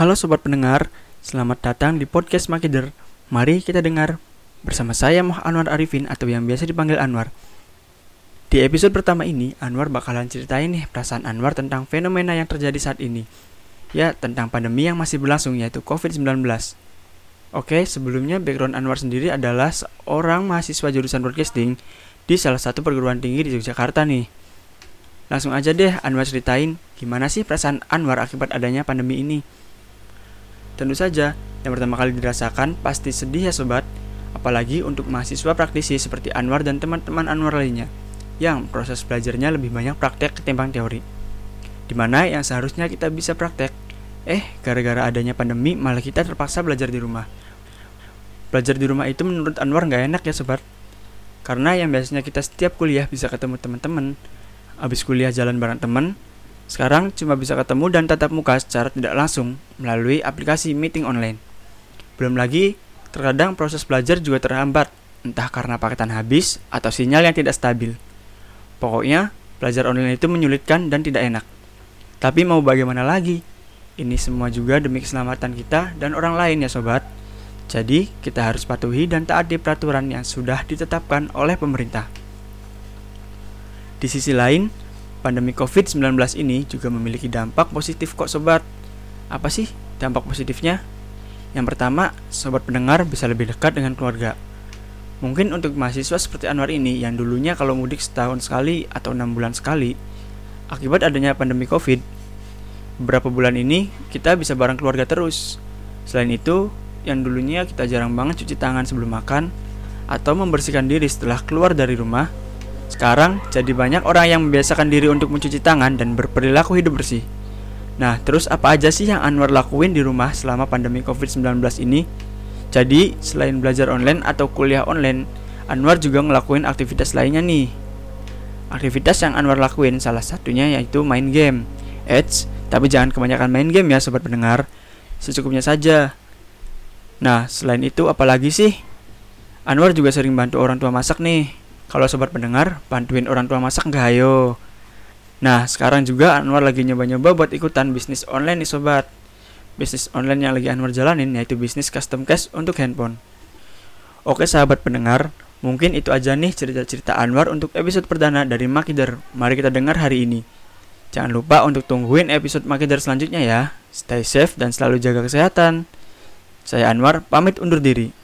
Halo sobat pendengar, selamat datang di podcast Makider. Mari kita dengar bersama saya Moh Anwar Arifin atau yang biasa dipanggil Anwar. Di episode pertama ini, Anwar bakalan ceritain nih perasaan Anwar tentang fenomena yang terjadi saat ini. Ya, tentang pandemi yang masih berlangsung yaitu COVID-19. Oke, sebelumnya background Anwar sendiri adalah seorang mahasiswa jurusan broadcasting di salah satu perguruan tinggi di Yogyakarta nih. Langsung aja deh Anwar ceritain gimana sih perasaan Anwar akibat adanya pandemi ini. Tentu saja, yang pertama kali dirasakan pasti sedih ya sobat, apalagi untuk mahasiswa praktisi seperti Anwar dan teman-teman Anwar lainnya, yang proses belajarnya lebih banyak praktek ketimbang teori. Di mana yang seharusnya kita bisa praktek, eh gara-gara adanya pandemi malah kita terpaksa belajar di rumah. Belajar di rumah itu menurut Anwar nggak enak ya sobat, karena yang biasanya kita setiap kuliah bisa ketemu teman-teman, habis kuliah jalan bareng teman, sekarang cuma bisa ketemu dan tatap muka secara tidak langsung melalui aplikasi meeting online. Belum lagi, terkadang proses belajar juga terhambat, entah karena paketan habis atau sinyal yang tidak stabil. Pokoknya, belajar online itu menyulitkan dan tidak enak. Tapi mau bagaimana lagi? Ini semua juga demi keselamatan kita dan orang lain ya sobat. Jadi, kita harus patuhi dan taati peraturan yang sudah ditetapkan oleh pemerintah. Di sisi lain, pandemi COVID-19 ini juga memiliki dampak positif kok sobat. Apa sih dampak positifnya? Yang pertama, sobat pendengar bisa lebih dekat dengan keluarga. Mungkin untuk mahasiswa seperti Anwar ini yang dulunya kalau mudik setahun sekali atau enam bulan sekali, akibat adanya pandemi COVID, beberapa bulan ini kita bisa bareng keluarga terus. Selain itu, yang dulunya kita jarang banget cuci tangan sebelum makan atau membersihkan diri setelah keluar dari rumah, sekarang, jadi banyak orang yang membiasakan diri untuk mencuci tangan dan berperilaku hidup bersih. Nah, terus apa aja sih yang Anwar lakuin di rumah selama pandemi COVID-19 ini? Jadi, selain belajar online atau kuliah online, Anwar juga ngelakuin aktivitas lainnya nih. Aktivitas yang Anwar lakuin salah satunya yaitu main game. Eits, tapi jangan kebanyakan main game ya sobat pendengar. Secukupnya saja. Nah, selain itu apalagi sih? Anwar juga sering bantu orang tua masak nih. Kalau sobat pendengar, bantuin orang tua masak nggak ayo? Nah, sekarang juga Anwar lagi nyoba-nyoba buat ikutan bisnis online nih sobat. Bisnis online yang lagi Anwar jalanin yaitu bisnis custom case untuk handphone. Oke sahabat pendengar, mungkin itu aja nih cerita-cerita Anwar untuk episode perdana dari Makider. Mari kita dengar hari ini. Jangan lupa untuk tungguin episode Makider selanjutnya ya. Stay safe dan selalu jaga kesehatan. Saya Anwar, pamit undur diri.